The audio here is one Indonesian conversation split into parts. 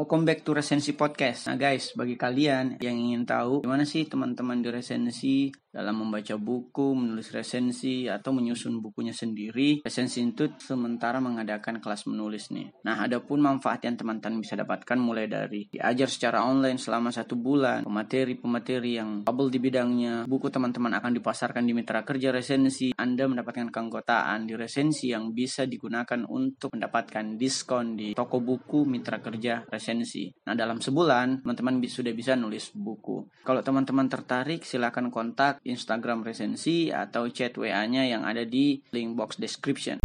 Welcome back to Resensi Podcast. Nah guys, bagi kalian yang ingin tahu gimana sih teman-teman di resensi dalam membaca buku, menulis resensi, atau menyusun bukunya sendiri, Resensi itu sementara mengadakan kelas menulis nih. Nah, ada pun manfaat yang teman-teman bisa dapatkan mulai dari diajar secara online selama satu bulan, pemateri-pemateri yang bubble di bidangnya, buku teman-teman akan dipasarkan di mitra kerja resensi, Anda mendapatkan keanggotaan di resensi yang bisa digunakan untuk mendapatkan diskon di toko buku mitra kerja resensi. Nah, dalam sebulan, teman-teman sudah bisa nulis buku. Kalau teman-teman tertarik, silakan kontak Instagram resensi atau chat WA-nya yang ada di link box description.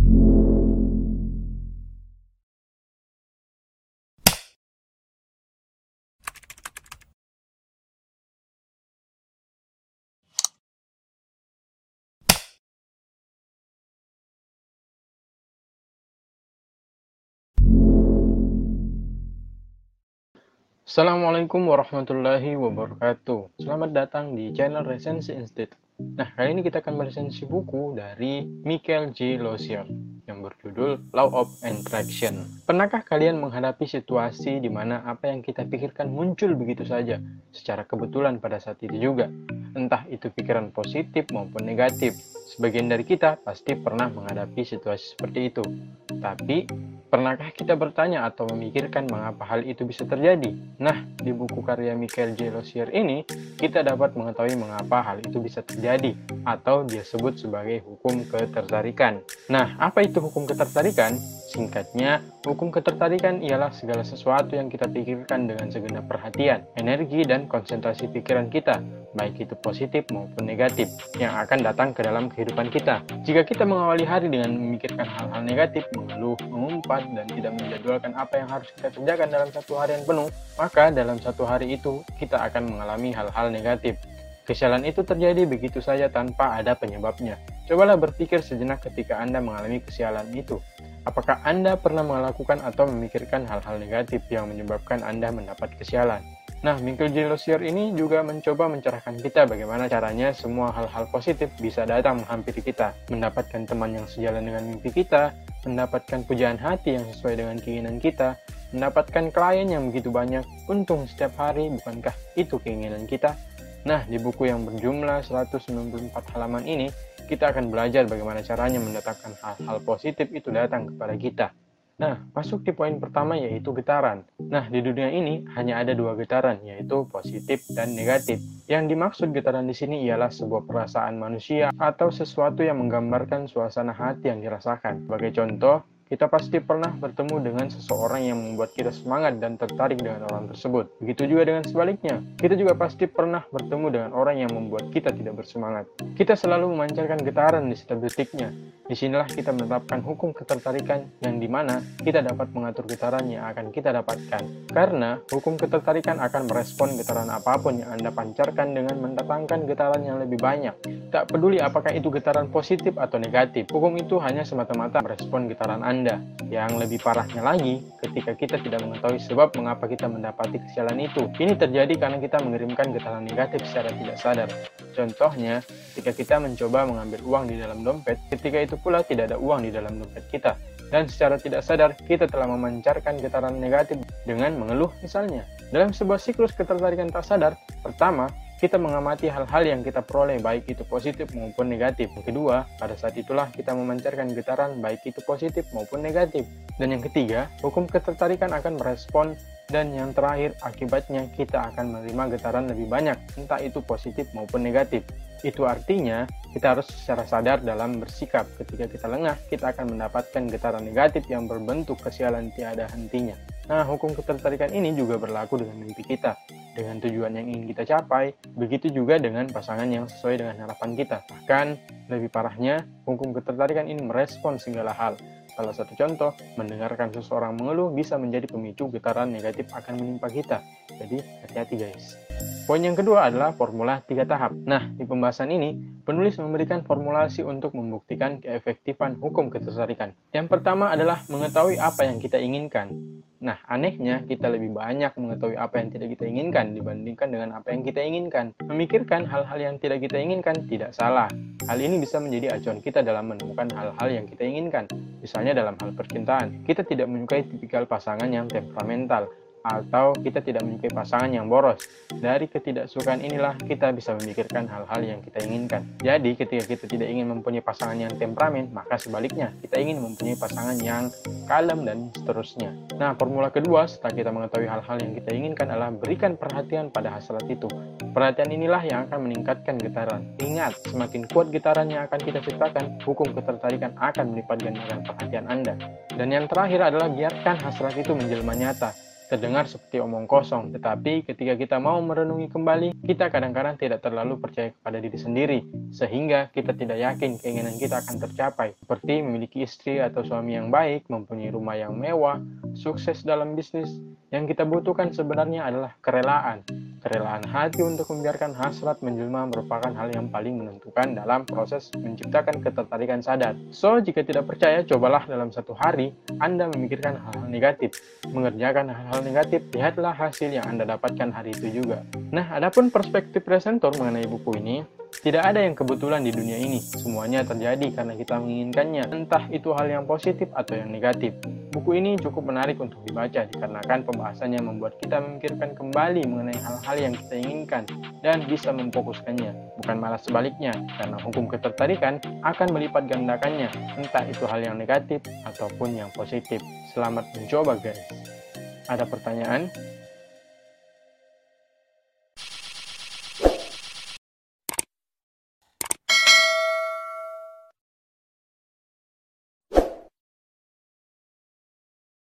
Assalamualaikum warahmatullahi wabarakatuh Selamat datang di channel Resensi Institute Nah, kali ini kita akan meresensi buku dari Michael J. Lozier yang berjudul Law of Attraction. Pernahkah kalian menghadapi situasi di mana apa yang kita pikirkan muncul begitu saja secara kebetulan pada saat itu juga? Entah itu pikiran positif maupun negatif. Sebagian dari kita pasti pernah menghadapi situasi seperti itu. Tapi, Pernahkah kita bertanya atau memikirkan mengapa hal itu bisa terjadi? Nah, di buku karya Michael J. Lozier ini, kita dapat mengetahui mengapa hal itu bisa terjadi, atau dia sebut sebagai hukum ketertarikan. Nah, apa itu hukum ketertarikan? Singkatnya, hukum ketertarikan ialah segala sesuatu yang kita pikirkan dengan segenap perhatian, energi, dan konsentrasi pikiran kita, baik itu positif maupun negatif, yang akan datang ke dalam kehidupan kita. Jika kita mengawali hari dengan memikirkan hal-hal negatif, mengeluh, mengumpat, dan tidak menjadwalkan apa yang harus kita kerjakan dalam satu hari yang penuh, maka dalam satu hari itu kita akan mengalami hal-hal negatif. Kesialan itu terjadi begitu saja tanpa ada penyebabnya. Cobalah berpikir sejenak ketika Anda mengalami kesialan itu. Apakah Anda pernah melakukan atau memikirkan hal-hal negatif yang menyebabkan Anda mendapat kesialan? Nah, Michael J. Lozier ini juga mencoba mencerahkan kita bagaimana caranya semua hal-hal positif bisa datang menghampiri kita, mendapatkan teman yang sejalan dengan mimpi kita, mendapatkan pujaan hati yang sesuai dengan keinginan kita, mendapatkan klien yang begitu banyak, untung setiap hari, bukankah itu keinginan kita? Nah, di buku yang berjumlah 194 halaman ini, kita akan belajar bagaimana caranya mendatangkan hal-hal positif itu datang kepada kita. Nah, masuk di poin pertama yaitu getaran. Nah, di dunia ini hanya ada dua getaran, yaitu positif dan negatif. Yang dimaksud getaran di sini ialah sebuah perasaan manusia atau sesuatu yang menggambarkan suasana hati yang dirasakan. Sebagai contoh, kita pasti pernah bertemu dengan seseorang yang membuat kita semangat dan tertarik dengan orang tersebut. Begitu juga dengan sebaliknya. Kita juga pasti pernah bertemu dengan orang yang membuat kita tidak bersemangat. Kita selalu memancarkan getaran di setiap detiknya. Di sinilah kita menetapkan hukum ketertarikan yang di mana kita dapat mengatur getaran yang akan kita dapatkan. Karena hukum ketertarikan akan merespon getaran apa pun yang Anda pancarkan dengan mendatangkan getaran yang lebih banyak. Tak peduli apakah itu getaran positif atau negatif, hukum itu hanya semata-mata merespon getaran Anda anda. Yang lebih parahnya lagi, ketika kita tidak mengetahui sebab mengapa kita mendapati kesialan itu. Ini terjadi karena kita mengirimkan getaran negatif secara tidak sadar. Contohnya, ketika kita mencoba mengambil uang di dalam dompet, ketika itu pula tidak ada uang di dalam dompet kita. Dan secara tidak sadar, kita telah memancarkan getaran negatif dengan mengeluh misalnya. Dalam sebuah siklus ketertarikan tak sadar, pertama, kita mengamati hal-hal yang kita peroleh baik itu positif maupun negatif. Kedua, pada saat itulah kita memancarkan getaran baik itu positif maupun negatif. Dan yang ketiga, hukum ketertarikan akan merespon dan yang terakhir, akibatnya kita akan menerima getaran lebih banyak, entah itu positif maupun negatif. Itu artinya, kita harus secara sadar dalam bersikap. Ketika kita lengah, kita akan mendapatkan getaran negatif yang berbentuk kesialan tiada hentinya. Nah, hukum ketertarikan ini juga berlaku dengan mimpi kita, dengan tujuan yang ingin kita capai, begitu juga dengan pasangan yang sesuai dengan harapan kita. Bahkan, lebih parahnya, hukum ketertarikan ini merespon segala hal, Salah satu contoh, mendengarkan seseorang mengeluh bisa menjadi pemicu getaran negatif akan menimpa kita. Jadi, hati-hati guys. Poin yang kedua adalah formula tiga tahap. Nah, di pembahasan ini, penulis memberikan formulasi untuk membuktikan keefektifan hukum ketertarikan. Yang pertama adalah mengetahui apa yang kita inginkan. Nah, anehnya kita lebih banyak mengetahui apa yang tidak kita inginkan dibandingkan dengan apa yang kita inginkan. Memikirkan hal-hal yang tidak kita inginkan tidak salah. Hal ini bisa menjadi acuan kita dalam menemukan hal-hal yang kita inginkan. Misalnya dalam hal percintaan, kita tidak menyukai tipikal pasangan yang temperamental, atau kita tidak menyukai pasangan yang boros. Dari ketidaksukaan inilah kita bisa memikirkan hal-hal yang kita inginkan. Jadi ketika kita tidak ingin mempunyai pasangan yang temperamen, maka sebaliknya kita ingin mempunyai pasangan yang kalem dan seterusnya. Nah, formula kedua setelah kita mengetahui hal-hal yang kita inginkan adalah berikan perhatian pada hasrat itu. Perhatian inilah yang akan meningkatkan getaran. Ingat, semakin kuat getaran yang akan kita ciptakan, hukum ketertarikan akan melipat gandakan perhatian Anda. Dan yang terakhir adalah biarkan hasrat itu menjelma nyata terdengar seperti omong kosong, tetapi ketika kita mau merenungi kembali, kita kadang-kadang tidak terlalu percaya kepada diri sendiri, sehingga kita tidak yakin keinginan kita akan tercapai, seperti memiliki istri atau suami yang baik, mempunyai rumah yang mewah, sukses dalam bisnis. Yang kita butuhkan sebenarnya adalah kerelaan, Kerelaan hati untuk membiarkan hasrat menjelma merupakan hal yang paling menentukan dalam proses menciptakan ketertarikan sadar. So, jika tidak percaya, cobalah dalam satu hari Anda memikirkan hal-hal negatif. Mengerjakan hal-hal negatif, lihatlah hasil yang Anda dapatkan hari itu juga. Nah, adapun perspektif presenter mengenai buku ini, tidak ada yang kebetulan di dunia ini. Semuanya terjadi karena kita menginginkannya, entah itu hal yang positif atau yang negatif. Buku ini cukup menarik untuk dibaca dikarenakan pembahasannya membuat kita memikirkan kembali mengenai hal-hal yang kita inginkan dan bisa memfokuskannya, bukan malah sebaliknya, karena hukum ketertarikan akan melipat gandakannya, entah itu hal yang negatif ataupun yang positif. Selamat mencoba guys. Ada pertanyaan?